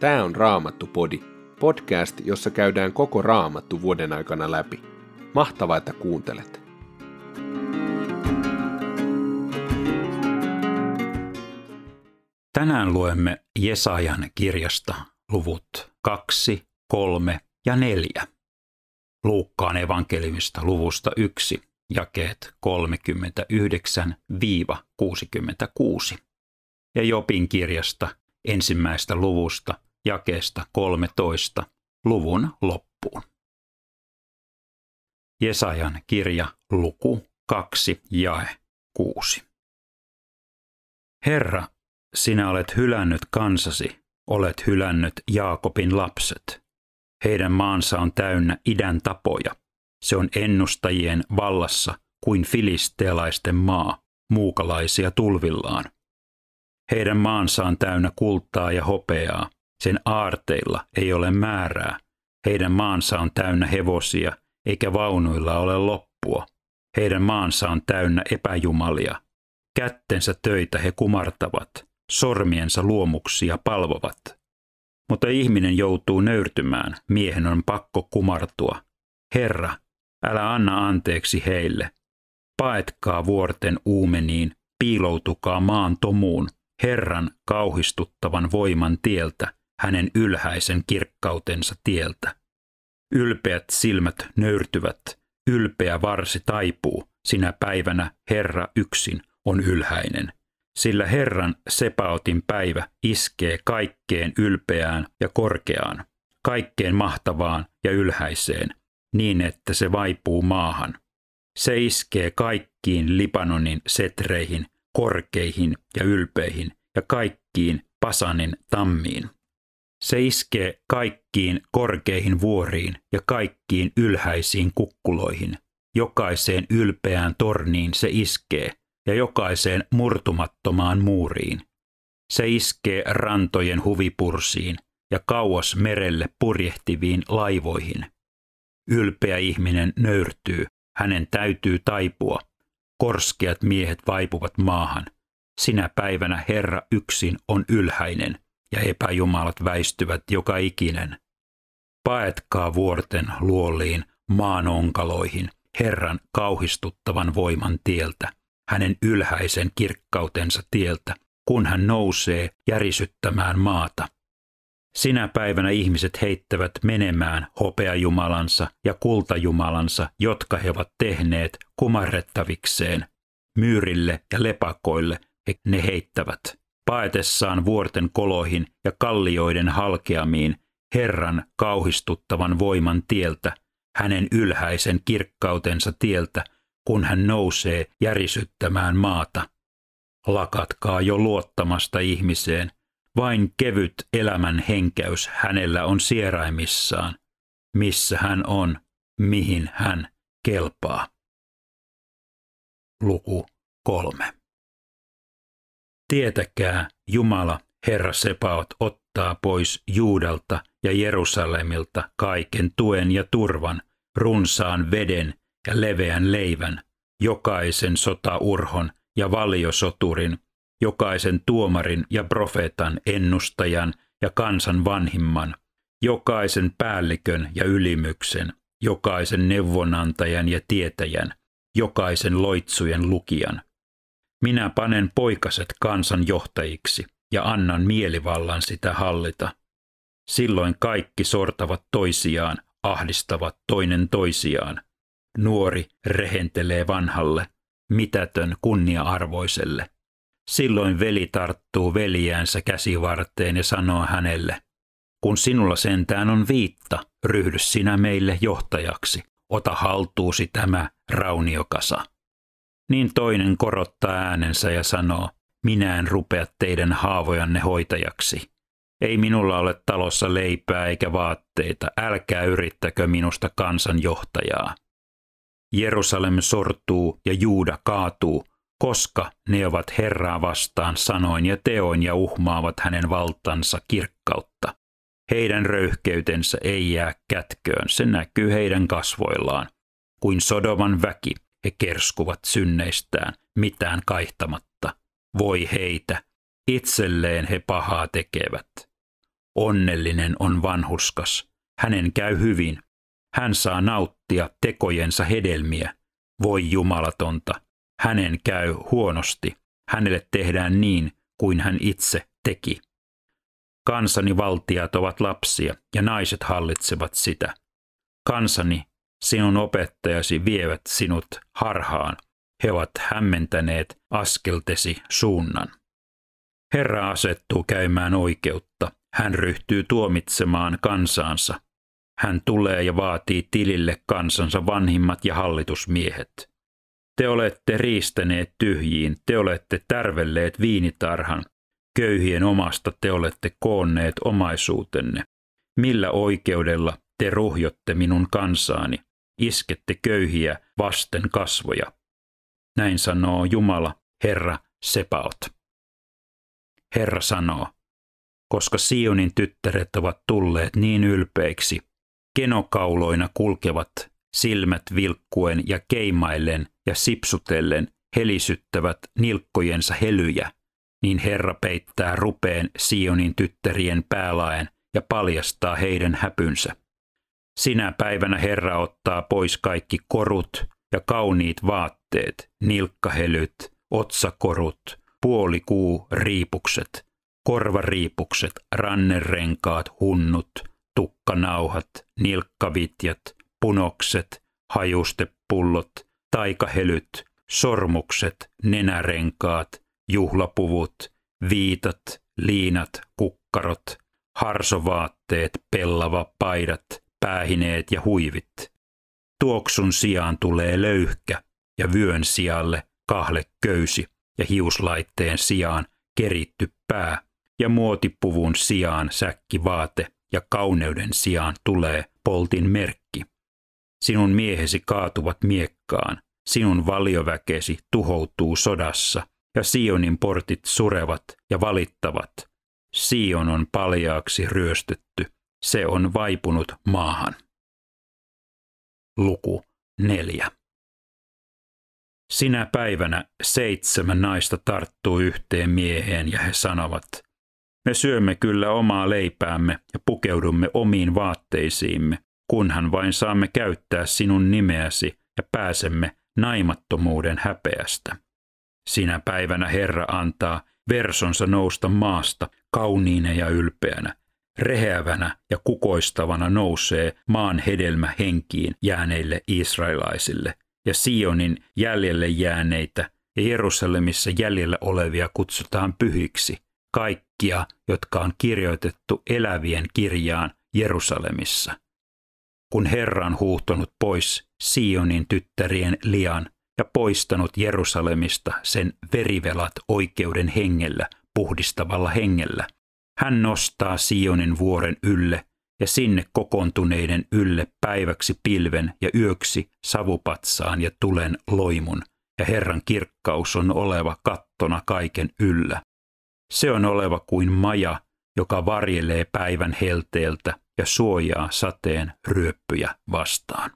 Tämä on Raamattu-podi, podcast, jossa käydään koko Raamattu vuoden aikana läpi. Mahtavaa, että kuuntelet! Tänään luemme Jesajan kirjasta luvut 2, 3 ja 4. Luukkaan evankeliumista luvusta 1, jakeet 39-66. Ja Jopin kirjasta ensimmäistä luvusta jakeesta 13 luvun loppuun. Jesajan kirja luku 2 jae 6. Herra, sinä olet hylännyt kansasi, olet hylännyt Jaakobin lapset. Heidän maansa on täynnä idän tapoja. Se on ennustajien vallassa kuin filistealaisten maa, muukalaisia tulvillaan. Heidän maansa on täynnä kultaa ja hopeaa, sen aarteilla ei ole määrää. Heidän maansa on täynnä hevosia, eikä vaunuilla ole loppua. Heidän maansa on täynnä epäjumalia. Kättensä töitä he kumartavat, sormiensa luomuksia palvovat. Mutta ihminen joutuu nöyrtymään, miehen on pakko kumartua. Herra, älä anna anteeksi heille. Paetkaa vuorten uumeniin, piiloutukaa maan tomuun, Herran kauhistuttavan voiman tieltä, hänen ylhäisen kirkkautensa tieltä. Ylpeät silmät nöyrtyvät, ylpeä varsi taipuu, sinä päivänä Herra yksin on ylhäinen. Sillä Herran sepaotin päivä iskee kaikkeen ylpeään ja korkeaan, kaikkeen mahtavaan ja ylhäiseen, niin että se vaipuu maahan. Se iskee kaikkiin Libanonin setreihin, korkeihin ja ylpeihin ja kaikkiin Pasanin tammiin. Se iskee kaikkiin korkeihin vuoriin ja kaikkiin ylhäisiin kukkuloihin. Jokaiseen ylpeään torniin se iskee ja jokaiseen murtumattomaan muuriin. Se iskee rantojen huvipursiin ja kauas merelle purjehtiviin laivoihin. Ylpeä ihminen nöyrtyy, hänen täytyy taipua. Korskeat miehet vaipuvat maahan. Sinä päivänä Herra yksin on ylhäinen – ja epäjumalat väistyvät joka ikinen. Paetkaa vuorten luoliin, maan onkaloihin, Herran kauhistuttavan voiman tieltä, hänen ylhäisen kirkkautensa tieltä, kun hän nousee järisyttämään maata. Sinä päivänä ihmiset heittävät menemään hopeajumalansa ja kultajumalansa, jotka he ovat tehneet kumarrettavikseen. Myyrille ja lepakoille he ne heittävät paetessaan vuorten koloihin ja kallioiden halkeamiin Herran kauhistuttavan voiman tieltä, hänen ylhäisen kirkkautensa tieltä, kun hän nousee järisyttämään maata. Lakatkaa jo luottamasta ihmiseen, vain kevyt elämän henkäys hänellä on sieraimissaan, missä hän on, mihin hän kelpaa. Luku kolme. Tietäkää, Jumala, Herra Sepaot, ottaa pois Juudalta ja Jerusalemilta kaiken tuen ja turvan, runsaan veden ja leveän leivän, jokaisen sotaurhon ja valiosoturin, jokaisen tuomarin ja profeetan ennustajan ja kansan vanhimman, jokaisen päällikön ja ylimyksen, jokaisen neuvonantajan ja tietäjän, jokaisen loitsujen lukijan, minä panen poikaset kansan johtajiksi ja annan mielivallan sitä hallita. Silloin kaikki sortavat toisiaan, ahdistavat toinen toisiaan. Nuori rehentelee vanhalle, mitätön kunnia-arvoiselle. Silloin veli tarttuu veljäänsä käsivarteen ja sanoo hänelle, kun sinulla sentään on viitta, ryhdy sinä meille johtajaksi, ota haltuusi tämä rauniokasa. Niin toinen korottaa äänensä ja sanoo, minä en rupea teidän haavojanne hoitajaksi. Ei minulla ole talossa leipää eikä vaatteita, älkää yrittäkö minusta kansanjohtajaa. Jerusalem sortuu ja Juuda kaatuu, koska ne ovat Herraa vastaan sanoin ja teoin ja uhmaavat hänen valtansa kirkkautta. Heidän röyhkeytensä ei jää kätköön, se näkyy heidän kasvoillaan, kuin Sodoman väki, he kerskuvat synneistään, mitään kaihtamatta. Voi heitä, itselleen he pahaa tekevät. Onnellinen on vanhuskas. Hänen käy hyvin. Hän saa nauttia tekojensa hedelmiä. Voi jumalatonta. Hänen käy huonosti. Hänelle tehdään niin, kuin hän itse teki. Kansani valtiat ovat lapsia ja naiset hallitsevat sitä. Kansani, sinun opettajasi vievät sinut harhaan. He ovat hämmentäneet askeltesi suunnan. Herra asettuu käymään oikeutta. Hän ryhtyy tuomitsemaan kansaansa. Hän tulee ja vaatii tilille kansansa vanhimmat ja hallitusmiehet. Te olette riistäneet tyhjiin, te olette tärvelleet viinitarhan, köyhien omasta te olette koonneet omaisuutenne. Millä oikeudella te ruhjotte minun kansaani, iskette köyhiä vasten kasvoja? Näin sanoo Jumala, Herra Sepaot. Herra sanoo, koska Sionin tyttäret ovat tulleet niin ylpeiksi, kenokauloina kulkevat, silmät vilkkuen ja keimaillen ja sipsutellen helisyttävät nilkkojensa helyjä, niin Herra peittää rupeen Sionin tyttärien päälaen ja paljastaa heidän häpynsä. Sinä päivänä Herra ottaa pois kaikki korut ja kauniit vaatteet, nilkkahelyt, otsakorut, puolikuu riipukset, korvariipukset, rannerenkaat, hunnut, tukkanauhat, nilkkavitjat, punokset, hajustepullot, taikahelyt, sormukset, nenärenkaat, juhlapuvut, viitat, liinat, kukkarot, harsovaatteet, pellava paidat, päähineet ja huivit. Tuoksun sijaan tulee löyhkä ja vyön sijalle kahle köysi ja hiuslaitteen sijaan keritty pää ja muotipuvun sijaan säkkivaate ja kauneuden sijaan tulee poltin merkki. Sinun miehesi kaatuvat miekkaan, sinun valioväkesi tuhoutuu sodassa ja Sionin portit surevat ja valittavat. Sion on paljaaksi ryöstetty, se on vaipunut maahan. Luku 4. Sinä päivänä seitsemän naista tarttuu yhteen mieheen ja he sanovat, me syömme kyllä omaa leipäämme ja pukeudumme omiin vaatteisiimme, kunhan vain saamme käyttää sinun nimeäsi ja pääsemme naimattomuuden häpeästä. Sinä päivänä Herra antaa versonsa nousta maasta kauniina ja ylpeänä. Reheävänä ja kukoistavana nousee maan hedelmä henkiin jääneille israelaisille, ja Sionin jäljelle jääneitä ja Jerusalemissa jäljellä olevia kutsutaan pyhiksi, kaikkia, jotka on kirjoitettu elävien kirjaan Jerusalemissa. Kun Herra on huuhtonut pois Sionin tyttärien lian ja poistanut Jerusalemista sen verivelat oikeuden hengellä, puhdistavalla hengellä, hän nostaa Sionin vuoren ylle ja sinne kokoontuneiden ylle päiväksi pilven ja yöksi savupatsaan ja tulen loimun, ja Herran kirkkaus on oleva kattona kaiken yllä. Se on oleva kuin maja, joka varjelee päivän helteeltä ja suojaa sateen ryöppyjä vastaan.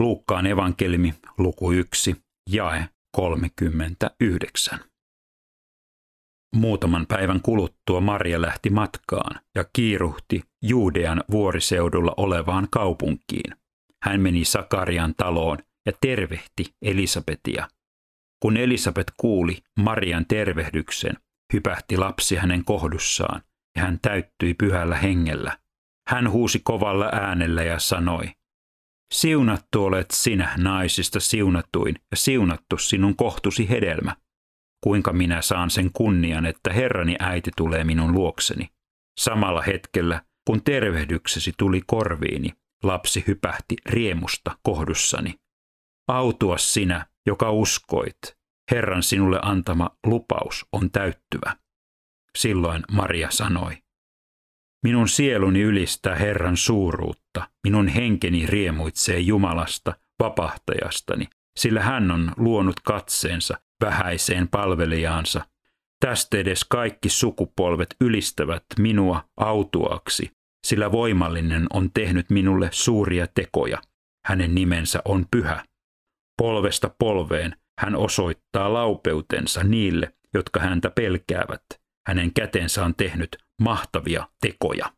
Luukkaan evankelmi, luku 1, jae 39. Muutaman päivän kuluttua Maria lähti matkaan ja kiiruhti Juudean vuoriseudulla olevaan kaupunkiin. Hän meni Sakarian taloon ja tervehti Elisabetia. Kun Elisabet kuuli Marian tervehdyksen, hypähti lapsi hänen kohdussaan ja hän täyttyi pyhällä hengellä. Hän huusi kovalla äänellä ja sanoi, Siunattu olet sinä naisista siunatuin ja siunattu sinun kohtusi hedelmä. Kuinka minä saan sen kunnian, että Herrani äiti tulee minun luokseni? Samalla hetkellä, kun tervehdyksesi tuli korviini, lapsi hypähti riemusta kohdussani. Autua sinä, joka uskoit. Herran sinulle antama lupaus on täyttyvä. Silloin Maria sanoi, Minun sieluni ylistää Herran suuruutta, minun henkeni riemuitsee Jumalasta, vapahtajastani, sillä hän on luonut katseensa vähäiseen palvelijaansa. Tästä edes kaikki sukupolvet ylistävät minua autuaksi, sillä voimallinen on tehnyt minulle suuria tekoja. Hänen nimensä on pyhä. Polvesta polveen hän osoittaa laupeutensa niille, jotka häntä pelkäävät. Hänen kätensä on tehnyt mahtavia tekoja.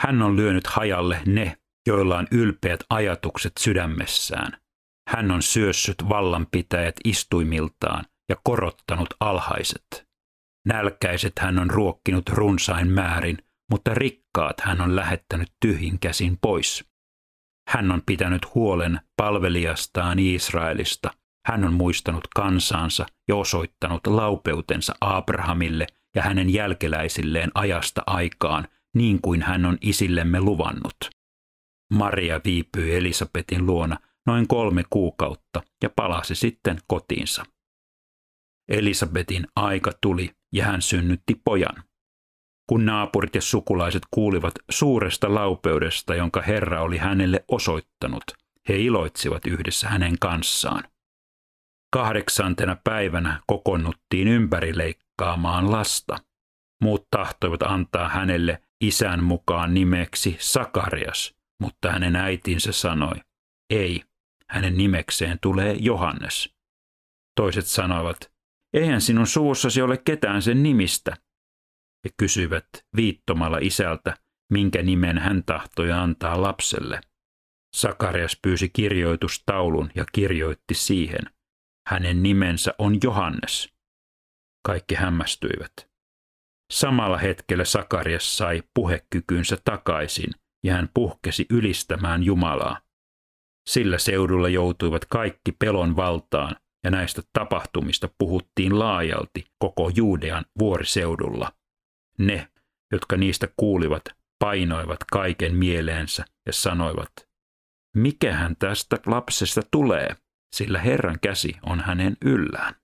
Hän on lyönyt hajalle ne, joilla on ylpeät ajatukset sydämessään. Hän on syössyt vallanpitäjät istuimiltaan ja korottanut alhaiset. Nälkäiset hän on ruokkinut runsain määrin, mutta rikkaat hän on lähettänyt tyhjin käsin pois. Hän on pitänyt huolen palvelijastaan Israelista. Hän on muistanut kansaansa ja osoittanut laupeutensa Abrahamille ja hänen jälkeläisilleen ajasta aikaan, niin kuin hän on isillemme luvannut. Maria viipyi Elisabetin luona noin kolme kuukautta ja palasi sitten kotiinsa. Elisabetin aika tuli ja hän synnytti pojan. Kun naapurit ja sukulaiset kuulivat suuresta laupeudesta, jonka Herra oli hänelle osoittanut, he iloitsivat yhdessä hänen kanssaan. Kahdeksantena päivänä kokonnuttiin ympärileikkaamaan lasta. Muut tahtoivat antaa hänelle isän mukaan nimeksi Sakarias, mutta hänen äitinsä sanoi, ei, hänen nimekseen tulee Johannes. Toiset sanoivat, eihän sinun suussasi ole ketään sen nimistä. He kysyivät viittomalla isältä, minkä nimen hän tahtoi antaa lapselle. Sakarias pyysi kirjoitustaulun ja kirjoitti siihen. Hänen nimensä on Johannes. Kaikki hämmästyivät. Samalla hetkellä Sakarias sai puhekykynsä takaisin ja hän puhkesi ylistämään Jumalaa. Sillä seudulla joutuivat kaikki pelon valtaan ja näistä tapahtumista puhuttiin laajalti koko Juudean vuoriseudulla. Ne, jotka niistä kuulivat, painoivat kaiken mieleensä ja sanoivat, mikähän tästä lapsesta tulee, sillä Herran käsi on hänen yllään.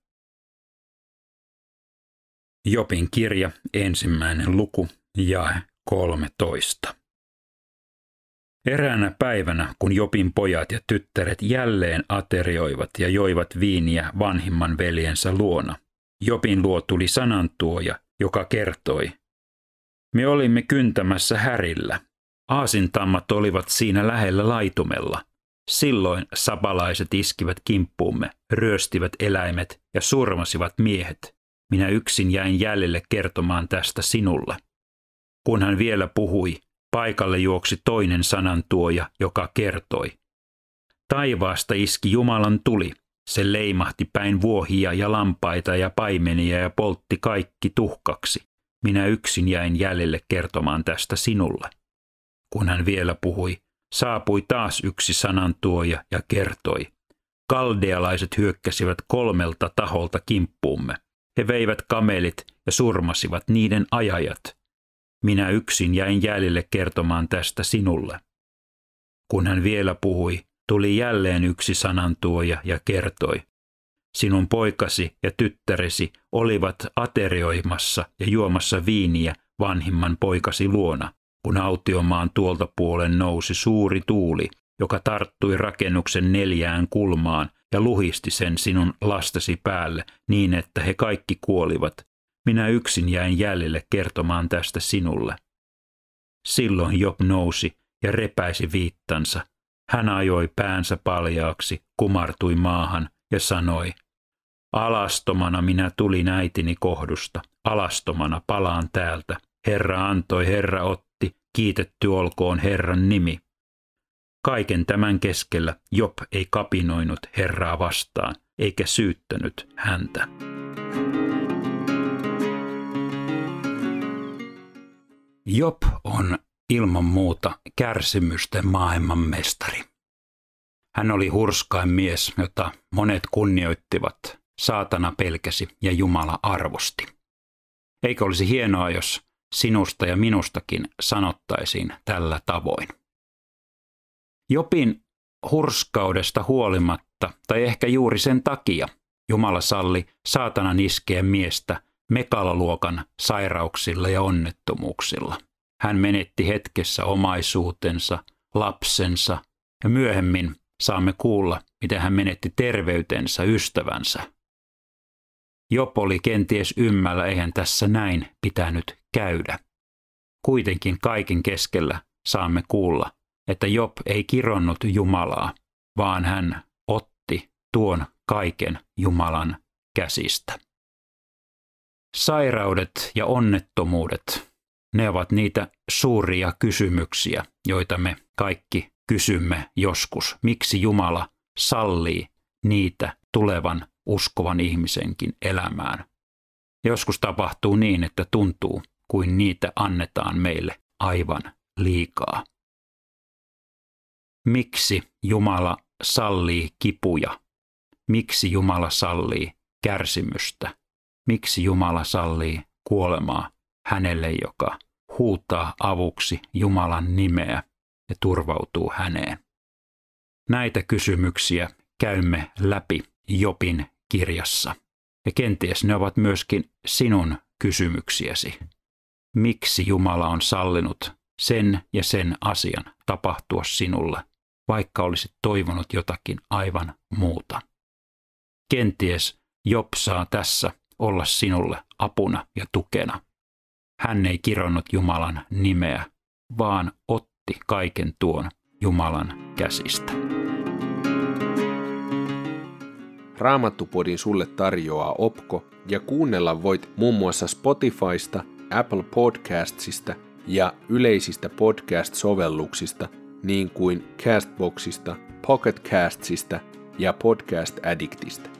Jopin kirja, ensimmäinen luku, jae 13. Eräänä päivänä, kun Jopin pojat ja tyttäret jälleen aterioivat ja joivat viiniä vanhimman veljensä luona, Jopin luo tuli sanantuoja, joka kertoi, me olimme kyntämässä härillä. Aasintammat olivat siinä lähellä laitumella. Silloin sapalaiset iskivät kimppuumme, ryöstivät eläimet ja surmasivat miehet. Minä yksin jäin jäljelle kertomaan tästä sinulle. Kun hän vielä puhui, paikalle juoksi toinen sanantuoja, joka kertoi. Taivaasta iski Jumalan tuli. Se leimahti päin vuohia ja lampaita ja paimenia ja poltti kaikki tuhkaksi. Minä yksin jäin jäljelle kertomaan tästä sinulle. Kun hän vielä puhui, saapui taas yksi sanantuoja ja kertoi. Kaldealaiset hyökkäsivät kolmelta taholta kimppuumme. He veivät kamelit ja surmasivat niiden ajajat. Minä yksin jäin jäljelle kertomaan tästä sinulle. Kun hän vielä puhui, tuli jälleen yksi sanantuoja ja kertoi. Sinun poikasi ja tyttäresi olivat aterioimassa ja juomassa viiniä vanhimman poikasi luona, kun autiomaan tuolta puolen nousi suuri tuuli, joka tarttui rakennuksen neljään kulmaan ja luhisti sen sinun lastesi päälle niin, että he kaikki kuolivat. Minä yksin jäin jäljelle kertomaan tästä sinulle. Silloin Job nousi ja repäisi viittansa. Hän ajoi päänsä paljaaksi, kumartui maahan ja sanoi, Alastomana minä tulin äitini kohdusta, alastomana palaan täältä. Herra antoi, Herra otti, kiitetty olkoon Herran nimi. Kaiken tämän keskellä Job ei kapinoinut Herraa vastaan, eikä syyttänyt häntä. Job on ilman muuta kärsimysten maailmanmestari. Hän oli hurskain mies, jota monet kunnioittivat. Saatana pelkäsi ja Jumala arvosti. Eikö olisi hienoa, jos sinusta ja minustakin sanottaisiin tällä tavoin? Jopin hurskaudesta huolimatta, tai ehkä juuri sen takia, Jumala salli saatanan iskeä miestä mekalaluokan sairauksilla ja onnettomuuksilla. Hän menetti hetkessä omaisuutensa, lapsensa ja myöhemmin saamme kuulla, miten hän menetti terveytensä ystävänsä. Job oli kenties ymmällä, eihän tässä näin pitänyt käydä. Kuitenkin kaiken keskellä saamme kuulla, että Job ei kironnut Jumalaa, vaan hän otti tuon kaiken Jumalan käsistä. Sairaudet ja onnettomuudet, ne ovat niitä suuria kysymyksiä, joita me kaikki kysymme joskus. Miksi Jumala sallii niitä tulevan uskovan ihmisenkin elämään? Joskus tapahtuu niin, että tuntuu kuin niitä annetaan meille aivan liikaa. Miksi Jumala sallii kipuja? Miksi Jumala sallii kärsimystä? Miksi Jumala sallii kuolemaa hänelle, joka huutaa avuksi Jumalan nimeä ja turvautuu häneen? Näitä kysymyksiä käymme läpi Jopin kirjassa. Ja kenties ne ovat myöskin sinun kysymyksiäsi. Miksi Jumala on sallinut sen ja sen asian tapahtua sinulle, vaikka olisit toivonut jotakin aivan muuta? Kenties Job saa tässä olla sinulle apuna ja tukena. Hän ei kironnut Jumalan nimeä, vaan otti kaiken tuon Jumalan käsistä. Raamattupodin sulle tarjoaa Opko ja kuunnella voit muun muassa Spotifysta, Apple Podcastsista ja yleisistä podcast-sovelluksista niin kuin Castboxista, Pocket Castsista ja Podcast Addictista.